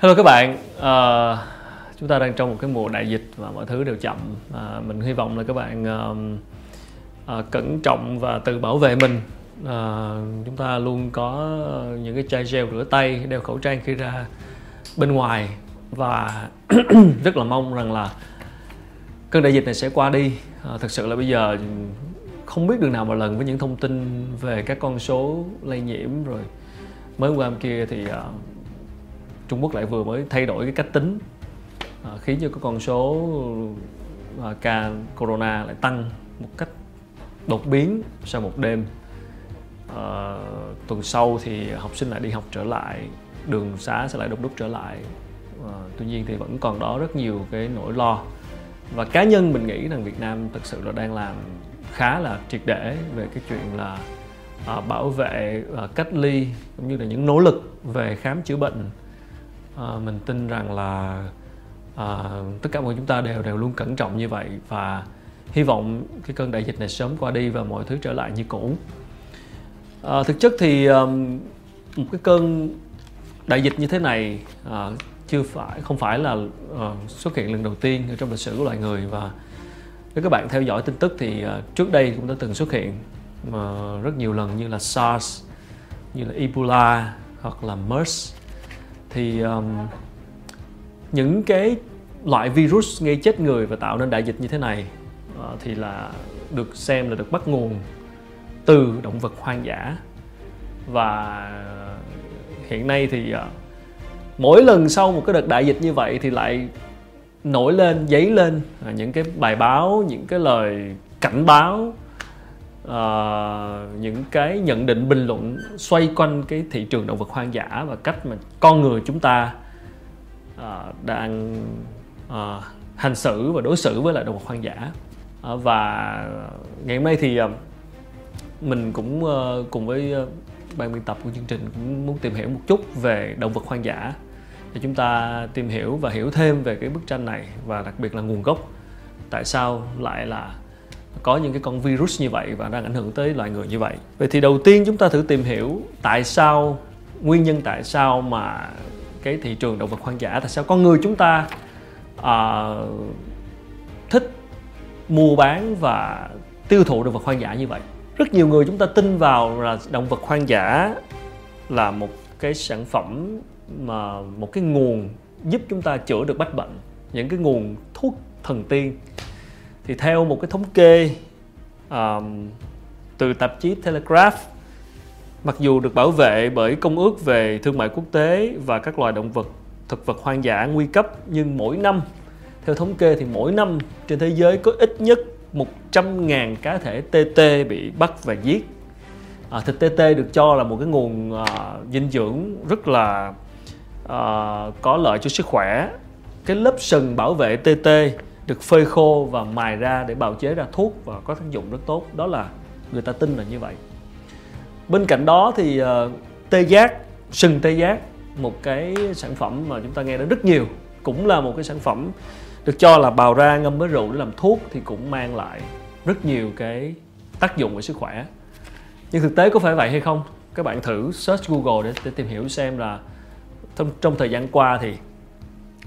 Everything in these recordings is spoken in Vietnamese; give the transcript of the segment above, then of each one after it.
Hello các bạn, uh, chúng ta đang trong một cái mùa đại dịch và mọi thứ đều chậm. Uh, mình hy vọng là các bạn uh, uh, cẩn trọng và tự bảo vệ mình. Uh, chúng ta luôn có những cái chai gel rửa tay, đeo khẩu trang khi ra bên ngoài và rất là mong rằng là cơn đại dịch này sẽ qua đi. Uh, thực sự là bây giờ không biết đường nào mà lần với những thông tin về các con số lây nhiễm rồi mới qua hôm kia thì uh, Trung Quốc lại vừa mới thay đổi cái cách tính à, khiến cho cái con số à, ca corona lại tăng một cách đột biến sau một đêm. À, tuần sau thì học sinh lại đi học trở lại đường xá sẽ lại đông đúc trở lại. À, tuy nhiên thì vẫn còn đó rất nhiều cái nỗi lo. Và cá nhân mình nghĩ rằng Việt Nam thực sự là đang làm khá là triệt để về cái chuyện là à, bảo vệ à, cách ly cũng như là những nỗ lực về khám chữa bệnh à, mình tin rằng là à, tất cả mọi chúng ta đều đều luôn cẩn trọng như vậy và hy vọng cái cơn đại dịch này sớm qua đi và mọi thứ trở lại như cũ. À, thực chất thì um, một cái cơn đại dịch như thế này à, chưa phải không phải là uh, xuất hiện lần đầu tiên ở trong lịch sử của loài người và nếu các bạn theo dõi tin tức thì uh, trước đây cũng đã từng xuất hiện uh, rất nhiều lần như là SARS như là Ebola hoặc là MERS thì um, những cái loại virus gây chết người và tạo nên đại dịch như thế này uh, thì là được xem là được bắt nguồn từ động vật hoang dã. Và hiện nay thì uh, mỗi lần sau một cái đợt đại dịch như vậy thì lại nổi lên dấy lên uh, những cái bài báo những cái lời cảnh báo uh, những cái nhận định bình luận xoay quanh cái thị trường động vật hoang dã và cách mà con người chúng ta uh, đang uh, hành xử và đối xử với lại động vật hoang dã. Uh, và ngày hôm nay thì uh, mình cũng uh, cùng với uh, ban biên tập của chương trình cũng muốn tìm hiểu một chút về động vật hoang dã để chúng ta tìm hiểu và hiểu thêm về cái bức tranh này và đặc biệt là nguồn gốc tại sao lại là có những cái con virus như vậy và đang ảnh hưởng tới loài người như vậy. Vậy thì đầu tiên chúng ta thử tìm hiểu tại sao nguyên nhân tại sao mà cái thị trường động vật hoang dã tại sao con người chúng ta uh, thích mua bán và tiêu thụ động vật hoang dã như vậy. Rất nhiều người chúng ta tin vào là động vật hoang dã là một cái sản phẩm mà một cái nguồn giúp chúng ta chữa được bách bệnh những cái nguồn thuốc thần tiên thì theo một cái thống kê um, từ tạp chí Telegraph mặc dù được bảo vệ bởi công ước về thương mại quốc tế và các loài động vật thực vật hoang dã nguy cấp nhưng mỗi năm theo thống kê thì mỗi năm trên thế giới có ít nhất 100.000 cá thể TT bị bắt và giết. À, thịt TT được cho là một cái nguồn à, dinh dưỡng rất là à, có lợi cho sức khỏe. Cái lớp sừng bảo vệ TT được phơi khô và mài ra để bào chế ra thuốc và có tác dụng rất tốt. Đó là người ta tin là như vậy. Bên cạnh đó thì uh, tê giác sừng tê giác một cái sản phẩm mà chúng ta nghe đến rất nhiều cũng là một cái sản phẩm được cho là bào ra ngâm với rượu để làm thuốc thì cũng mang lại rất nhiều cái tác dụng về sức khỏe. Nhưng thực tế có phải vậy hay không? Các bạn thử search google để, để tìm hiểu xem là trong, trong thời gian qua thì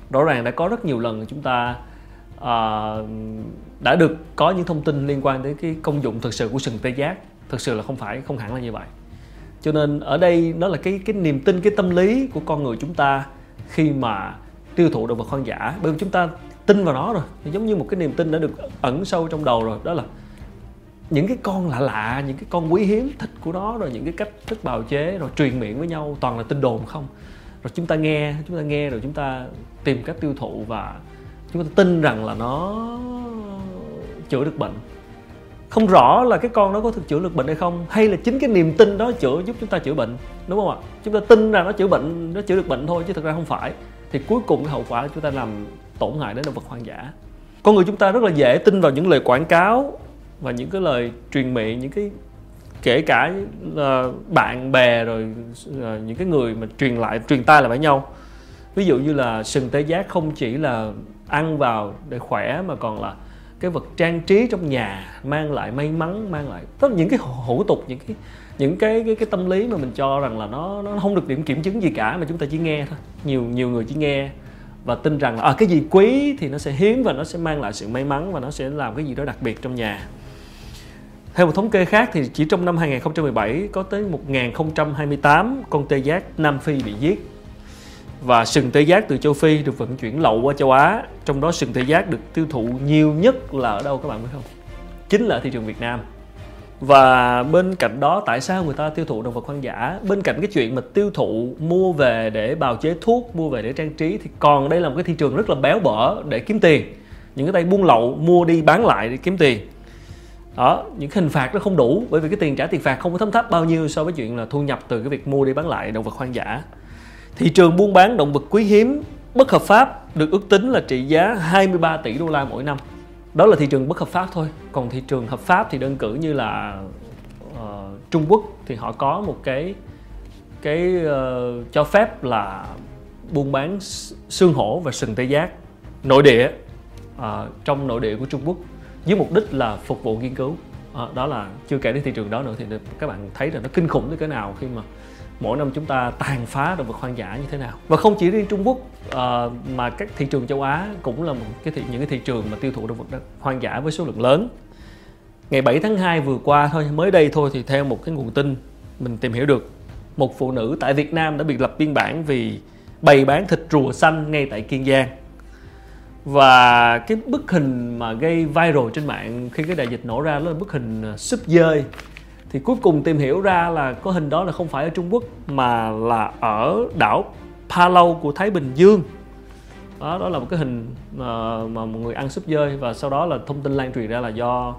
rõ ràng đã có rất nhiều lần chúng ta uh, đã được có những thông tin liên quan đến cái công dụng thực sự của sừng tê giác thực sự là không phải không hẳn là như vậy. Cho nên ở đây nó là cái cái niềm tin cái tâm lý của con người chúng ta khi mà tiêu thụ động vật hoang dã. Bởi vì chúng ta tin vào nó rồi giống như một cái niềm tin đã được ẩn sâu trong đầu rồi đó là những cái con lạ lạ những cái con quý hiếm thích của nó rồi những cái cách thức bào chế rồi truyền miệng với nhau toàn là tin đồn không? Rồi chúng ta nghe chúng ta nghe rồi chúng ta tìm cách tiêu thụ và chúng ta tin rằng là nó chữa được bệnh. Không rõ là cái con nó có thực chữa được bệnh hay không, hay là chính cái niềm tin đó chữa giúp chúng ta chữa bệnh, đúng không ạ? Chúng ta tin rằng nó chữa bệnh, nó chữa được bệnh thôi chứ thực ra không phải. Thì cuối cùng cái hậu quả là chúng ta làm tổn hại đến động vật hoang dã. Con người chúng ta rất là dễ tin vào những lời quảng cáo và những cái lời truyền miệng, những cái kể cả là bạn bè rồi ờ, những cái người mà truyền lại, truyền tai lại với nhau. Ví dụ như là sừng tê giác không chỉ là ăn vào để khỏe mà còn là cái vật trang trí trong nhà mang lại may mắn mang lại tất những cái hủ tục những cái những cái cái cái tâm lý mà mình cho rằng là nó nó không được điểm kiểm chứng gì cả mà chúng ta chỉ nghe thôi. Nhiều nhiều người chỉ nghe và tin rằng là à, cái gì quý thì nó sẽ hiếm và nó sẽ mang lại sự may mắn và nó sẽ làm cái gì đó đặc biệt trong nhà. Theo một thống kê khác thì chỉ trong năm 2017 có tới 1028 con tê giác Nam Phi bị giết và sừng tê giác từ châu Phi được vận chuyển lậu qua châu Á. Trong đó sừng tê giác được tiêu thụ nhiều nhất là ở đâu các bạn biết không? Chính là thị trường Việt Nam. Và bên cạnh đó, tại sao người ta tiêu thụ động vật hoang dã? Bên cạnh cái chuyện mà tiêu thụ, mua về để bào chế thuốc, mua về để trang trí, thì còn đây là một cái thị trường rất là béo bở để kiếm tiền. Những cái tay buôn lậu, mua đi bán lại để kiếm tiền. Đó, những cái hình phạt nó không đủ, bởi vì cái tiền trả tiền phạt không có thấm thấp bao nhiêu so với chuyện là thu nhập từ cái việc mua đi bán lại động vật hoang dã thị trường buôn bán động vật quý hiếm bất hợp pháp được ước tính là trị giá 23 tỷ đô la mỗi năm. Đó là thị trường bất hợp pháp thôi. Còn thị trường hợp pháp thì đơn cử như là uh, Trung Quốc thì họ có một cái cái uh, cho phép là buôn bán xương hổ và sừng tê giác nội địa uh, trong nội địa của Trung Quốc với mục đích là phục vụ nghiên cứu. Uh, đó là chưa kể đến thị trường đó nữa thì các bạn thấy là nó kinh khủng tới cỡ nào khi mà mỗi năm chúng ta tàn phá động vật hoang dã như thế nào. Và không chỉ riêng Trung Quốc uh, mà các thị trường châu Á cũng là một cái thị, những cái thị trường mà tiêu thụ động vật hoang dã với số lượng lớn. Ngày 7 tháng 2 vừa qua thôi mới đây thôi thì theo một cái nguồn tin mình tìm hiểu được một phụ nữ tại Việt Nam đã bị lập biên bản vì bày bán thịt rùa xanh ngay tại Kiên Giang. Và cái bức hình mà gây viral trên mạng khi cái đại dịch nổ ra đó là bức hình ờ, súp dơi thì cuối cùng tìm hiểu ra là có hình đó là không phải ở Trung Quốc mà là ở đảo Palau của Thái Bình Dương. Đó đó là một cái hình mà, mà một người ăn súp dơi. Và sau đó là thông tin lan truyền ra là do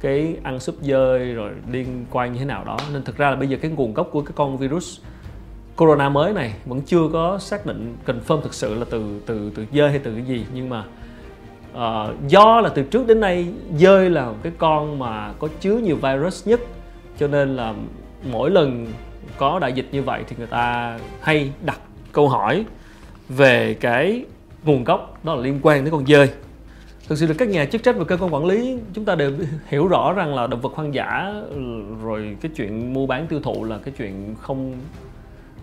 cái ăn súp dơi rồi liên quan như thế nào đó. Nên thực ra là bây giờ cái nguồn gốc của cái con virus corona mới này vẫn chưa có xác định confirm thực sự là từ từ từ dơi hay từ cái gì. Nhưng mà uh, do là từ trước đến nay dơi là một cái con mà có chứa nhiều virus nhất cho nên là mỗi lần có đại dịch như vậy thì người ta hay đặt câu hỏi về cái nguồn gốc đó là liên quan đến con dơi. Thực sự là các nhà chức trách và cơ quan quản lý, chúng ta đều hiểu rõ rằng là động vật hoang dã, rồi cái chuyện mua bán tiêu thụ là cái chuyện không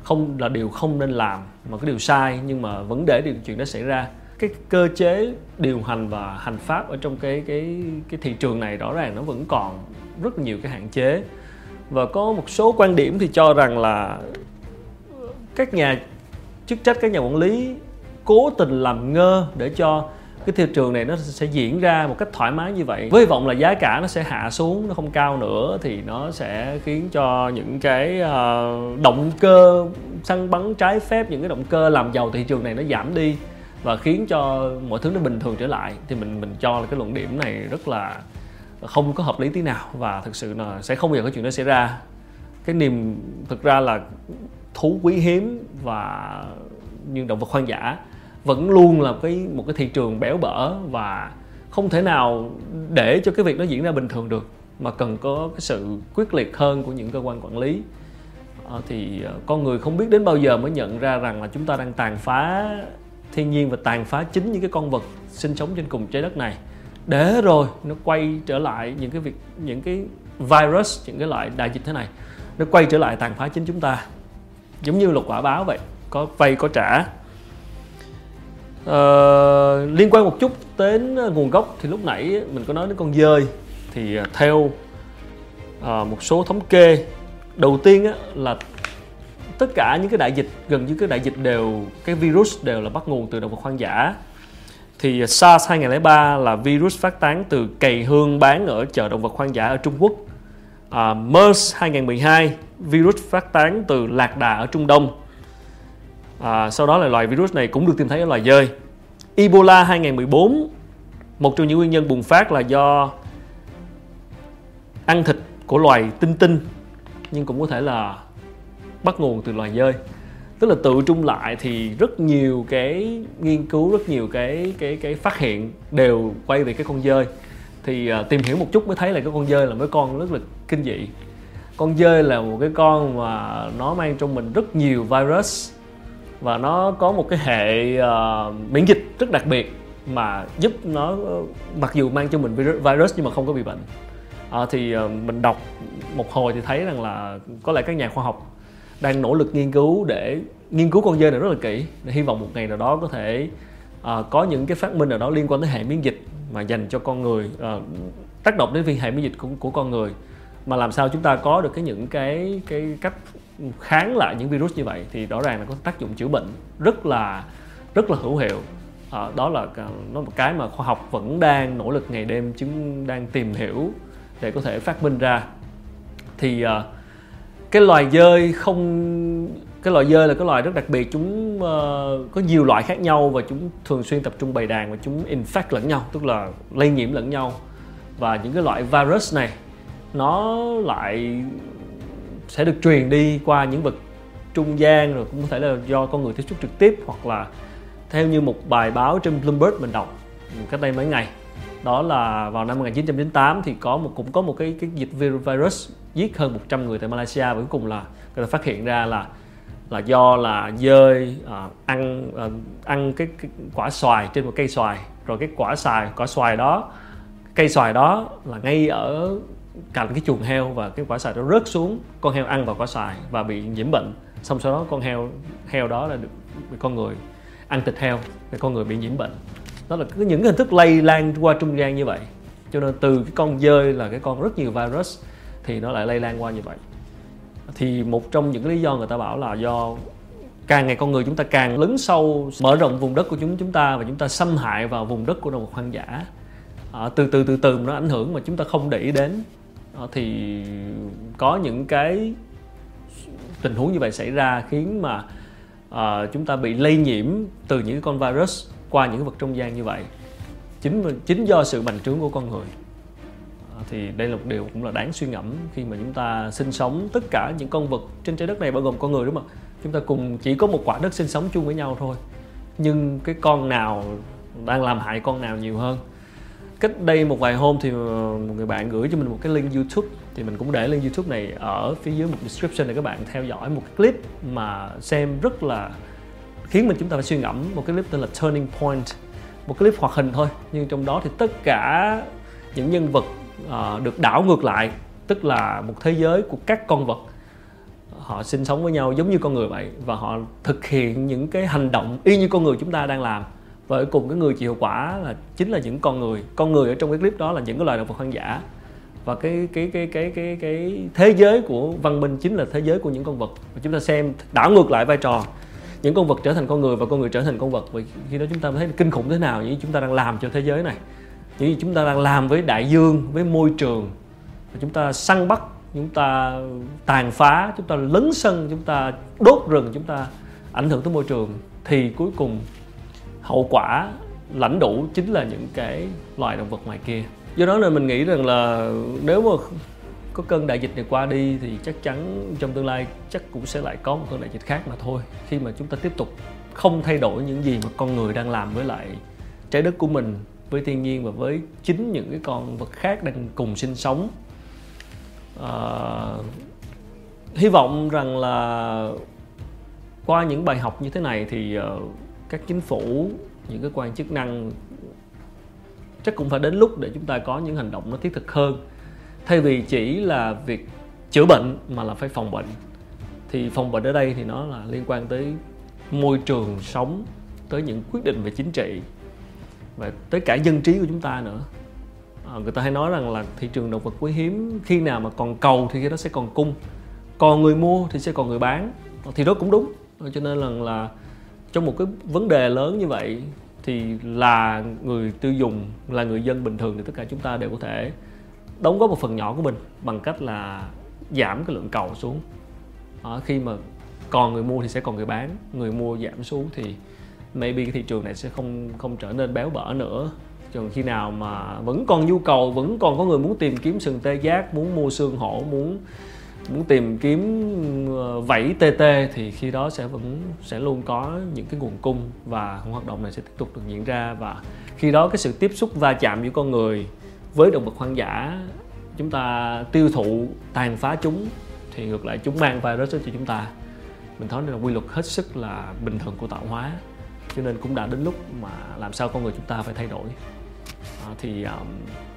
không là điều không nên làm, mà cái điều sai, nhưng mà vấn đề điều, chuyện đó xảy ra. Cái cơ chế điều hành và hành pháp ở trong cái cái cái thị trường này rõ ràng nó vẫn còn rất nhiều cái hạn chế và có một số quan điểm thì cho rằng là các nhà chức trách các nhà quản lý cố tình làm ngơ để cho cái thị trường này nó sẽ diễn ra một cách thoải mái như vậy. Với hy vọng là giá cả nó sẽ hạ xuống nó không cao nữa thì nó sẽ khiến cho những cái uh, động cơ săn bắn trái phép những cái động cơ làm giàu thị trường này nó giảm đi và khiến cho mọi thứ nó bình thường trở lại. Thì mình mình cho là cái luận điểm này rất là không có hợp lý tí nào và thực sự là sẽ không bao giờ có chuyện đó xảy ra. Cái niềm thực ra là thú quý hiếm và như động vật hoang dã vẫn luôn là cái một cái thị trường béo bở và không thể nào để cho cái việc nó diễn ra bình thường được mà cần có cái sự quyết liệt hơn của những cơ quan quản lý. À, thì ờ, con người không biết đến bao giờ mới nhận ra rằng là chúng ta đang tàn phá thiên nhiên và tàn phá chính những cái con vật sinh sống trên cùng trái đất này để rồi nó quay trở lại những cái việc những cái virus những cái loại đại dịch thế này nó quay trở lại tàn phá chính chúng ta. Giống như luật quả báo vậy có vay có trả. Ờ, liên quan một chút đến ờ, nguồn gốc thì lúc nãy mình có nói đến con dơi. Thì ờ, theo à, một số thống kê đầu tiên á, là tất cả những cái đại dịch gần như cái đại dịch đều cái virus đều là bắt nguồn từ động vật hoang dã thì SARS 2003 là virus phát tán từ cầy hương bán ở chợ động vật hoang dã ở Trung Quốc. À, MERS 2012 virus phát tán từ lạc đà ở Trung Đông. À, sau đó là loài virus này cũng được tìm thấy ở loài dơi. Ebola 2014 một trong những nguyên nhân bùng phát là do ăn thịt của loài tinh tinh nhưng cũng có thể là bắt nguồn từ loài dơi tức là tự trung lại thì rất nhiều cái nghiên cứu rất nhiều cái cái cái phát hiện đều quay về cái con dơi. Thì uh, tìm hiểu một chút mới thấy là cái con dơi là mấy con rất là kinh dị. Con dơi là một cái con mà nó mang trong mình rất nhiều virus và nó có một cái hệ uh, miễn dịch rất đặc biệt mà giúp nó mặc dù mang cho mình virus nhưng mà không có bị bệnh. À, thì uh, mình đọc một hồi thì thấy rằng là có lẽ các nhà khoa học đang nỗ lực nghiên cứu để nghiên cứu con dơi này rất là kỹ. Để hy vọng một ngày nào đó có thể uh, có những cái phát minh nào đó liên quan tới hệ miễn dịch mà dành cho con người uh, tác động đến viên hệ miễn dịch của, của con người. Mà làm sao chúng ta có được cái những cái cái cách kháng lại những virus như vậy thì rõ ràng là có tác dụng chữa bệnh rất là rất là hữu hiệu. À, đó là à, nó một cái mà khoa học vẫn đang nỗ lực ngày đêm chúng đang tìm hiểu để có thể phát minh ra. Thì uh, cái loài dơi không cái loài dơi là cái loài rất đặc biệt. Chúng uh, có nhiều loại khác nhau và chúng thường xuyên tập trung bầy đàn và chúng infect lẫn nhau tức là lây nhiễm lẫn nhau. Và những cái loại virus này nó lại sẽ được truyền đi qua những vật trung gian rồi cũng có thể là do con người tiếp xúc trực tiếp hoặc là theo như một bài báo trên Bloomberg mình đọc cách đây mấy ngày đó là vào năm 1998 thì có một cũng có một cái cái dịch virus giết hơn 100 người tại Malaysia. Và cuối cùng là người ta phát hiện ra là là do là dơi à, ăn à, ăn cái, cái quả xoài trên một cây xoài. Rồi cái quả xoài quả xoài đó cây xoài đó là ngay ở cạnh cái chuồng heo và cái quả xoài đó rớt xuống con heo ăn vào quả xoài và bị nhiễm bệnh. Xong sau đó con heo heo đó là được con người ăn thịt heo thì con người bị nhiễm bệnh đó là những hình thức lây lan qua trung gian như vậy. Cho nên từ cái con dơi là cái con rất nhiều virus thì nó lại lây lan qua như vậy. Thì một trong những lý do người ta bảo là do càng ngày con người chúng ta càng lấn sâu mở rộng vùng đất của chúng chúng ta và chúng ta xâm hại vào vùng đất của động vật hoang dã. À, từ từ từ từ nó ảnh hưởng mà chúng ta không để ý đến. À, thì có những cái tình huống như vậy xảy ra khiến mà à, chúng ta bị lây nhiễm từ những con virus qua những vật trung gian như vậy, chính chính do sự bành trướng của con người. À, thì đây là một điều cũng là đáng suy ngẫm khi mà chúng ta sinh sống tất cả những con vật trên trái đất này bao gồm con người đúng không ạ? Chúng ta cùng chỉ có một quả đất sinh sống chung với nhau thôi. Nhưng cái con nào đang làm hại con nào nhiều hơn? Cách đây một vài hôm thì ờ, một người bạn gửi cho mình một cái link YouTube, thì mình cũng để link YouTube này ở phía dưới một description để các bạn theo dõi một clip mà xem rất là khiến mình chúng ta phải suy ngẫm một cái clip tên là Turning Point một cái clip hoạt hình thôi. Nhưng trong đó thì tất cả những nhân vật uh, được đảo ngược lại tức là một thế giới của các con vật họ sinh sống với nhau giống như con người vậy và họ thực hiện những cái hành động y như con người chúng ta đang làm. Và cùng cái người chịu hậu quả là chính là những con người. Con người ở trong cái clip đó là những cái loài động vật hoang dã. Và cái cái cái cái cái cái thế giới của văn minh chính là thế giới của những con vật. Và chúng ta xem đảo ngược lại vai trò những con vật trở thành con người và con người trở thành con vật. Vì khi đó chúng ta thấy kinh khủng thế nào những chúng ta đang làm cho thế giới này. Những gì chúng ta đang làm với đại dương, với môi trường. Chúng ta săn bắt, chúng ta tàn phá, chúng ta lấn sân, chúng ta đốt rừng, chúng ta ảnh hưởng tới môi trường. Thì cuối cùng, hậu quả lãnh đủ chính là những cái loài động vật ngoài kia. Do đó nên mình nghĩ rằng là nếu mà có cơn đại dịch này qua đi thì chắc chắn trong tương lai chắc cũng sẽ lại có một cơn đại dịch khác mà thôi. Khi mà chúng ta tiếp tục không thay đổi những gì mà con người đang làm với lại trái đất của mình với thiên nhiên và với chính những cái con vật khác đang cùng sinh sống à, hy vọng rằng là qua những bài học như thế này thì uh, các chính phủ những cái quan chức năng chắc cũng phải đến lúc để chúng ta có những hành động nó thiết thực hơn thay vì chỉ là việc chữa bệnh mà là phải phòng bệnh thì phòng bệnh ở đây thì nó là liên quan tới môi trường sống tới những quyết định về chính trị và tới cả dân trí của chúng ta nữa. À, người ta hay nói rằng là thị trường động vật quý hiếm khi nào mà còn cầu thì khi đó sẽ còn cung còn người mua thì sẽ còn người bán. Thì đó cũng đúng. Cho nên là là trong một cái vấn đề lớn như vậy thì là người tiêu dùng là người dân bình thường thì tất cả chúng ta đều có thể đóng góp một phần nhỏ của mình bằng cách là giảm cái lượng cầu xuống. À, khi mà còn người mua thì sẽ còn người bán người mua giảm xuống thì maybe cái thị trường này sẽ không không trở nên béo bở nữa. Chừng khi nào mà vẫn còn nhu cầu vẫn còn có người muốn tìm kiếm sừng tê giác muốn mua xương hổ muốn muốn tìm kiếm ờ, vẫy tê TT thì khi đó sẽ vẫn sẽ luôn có những cái nguồn cung và hoạt động này sẽ tiếp tục được diễn ra. Và khi đó cái sự tiếp xúc va chạm giữa con người với động vật hoang dã chúng ta tiêu thụ tàn phá chúng thì ngược lại chúng mang virus cho chúng ta. Mình thấy đây là quy luật hết sức là bình thường của tạo hóa cho nên cũng đã đến lúc mà làm sao con người chúng ta phải thay đổi. À, thì um,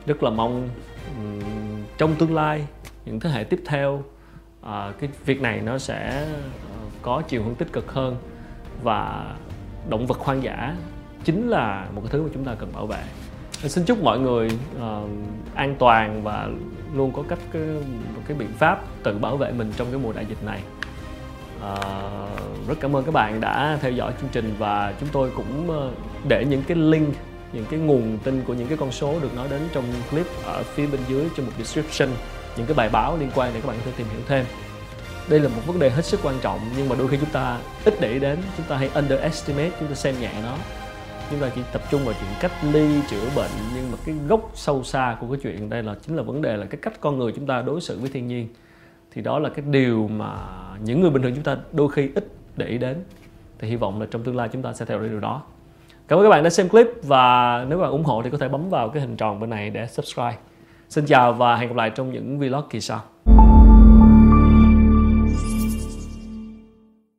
rất là mong um, trong tương lai những thế hệ tiếp theo uh, cái việc này nó sẽ uh, có chiều hướng tích cực hơn. Và động vật hoang dã chính là một cái thứ mà chúng ta cần bảo vệ xin chúc mọi người uh, an toàn và luôn có cách cái, một cái biện pháp tự bảo vệ mình trong cái mùa đại dịch này. Uh, rất cảm ơn các bạn đã theo dõi chương trình và chúng tôi cũng ờ, để những cái link những cái nguồn tin của những cái con số được nói đến trong clip ở phía bên dưới trong một description những cái bài báo liên quan để các bạn có thể tìm hiểu thêm. Đây là một vấn đề hết sức quan trọng nhưng mà đôi khi chúng ta ít để ý đến chúng ta hay underestimate chúng ta xem nhẹ nó chúng ta chỉ tập trung vào chuyện cách ly, chữa bệnh, nhưng mà cái gốc sâu xa của cái chuyện đây là chính là vấn đề là cái cách con người chúng ta đối xử với thiên nhiên. Thì đó là cái điều mà những người bình thường chúng ta đôi khi ít để ý đến. Thì hy vọng là trong tương lai chúng ta sẽ theo đuổi điều đó. Cảm ơn các bạn đã xem clip và nếu bạn ủng hộ thì có thể bấm vào cái hình tròn bên này để subscribe. Xin chào và hẹn gặp lại trong những vlog kỳ sau.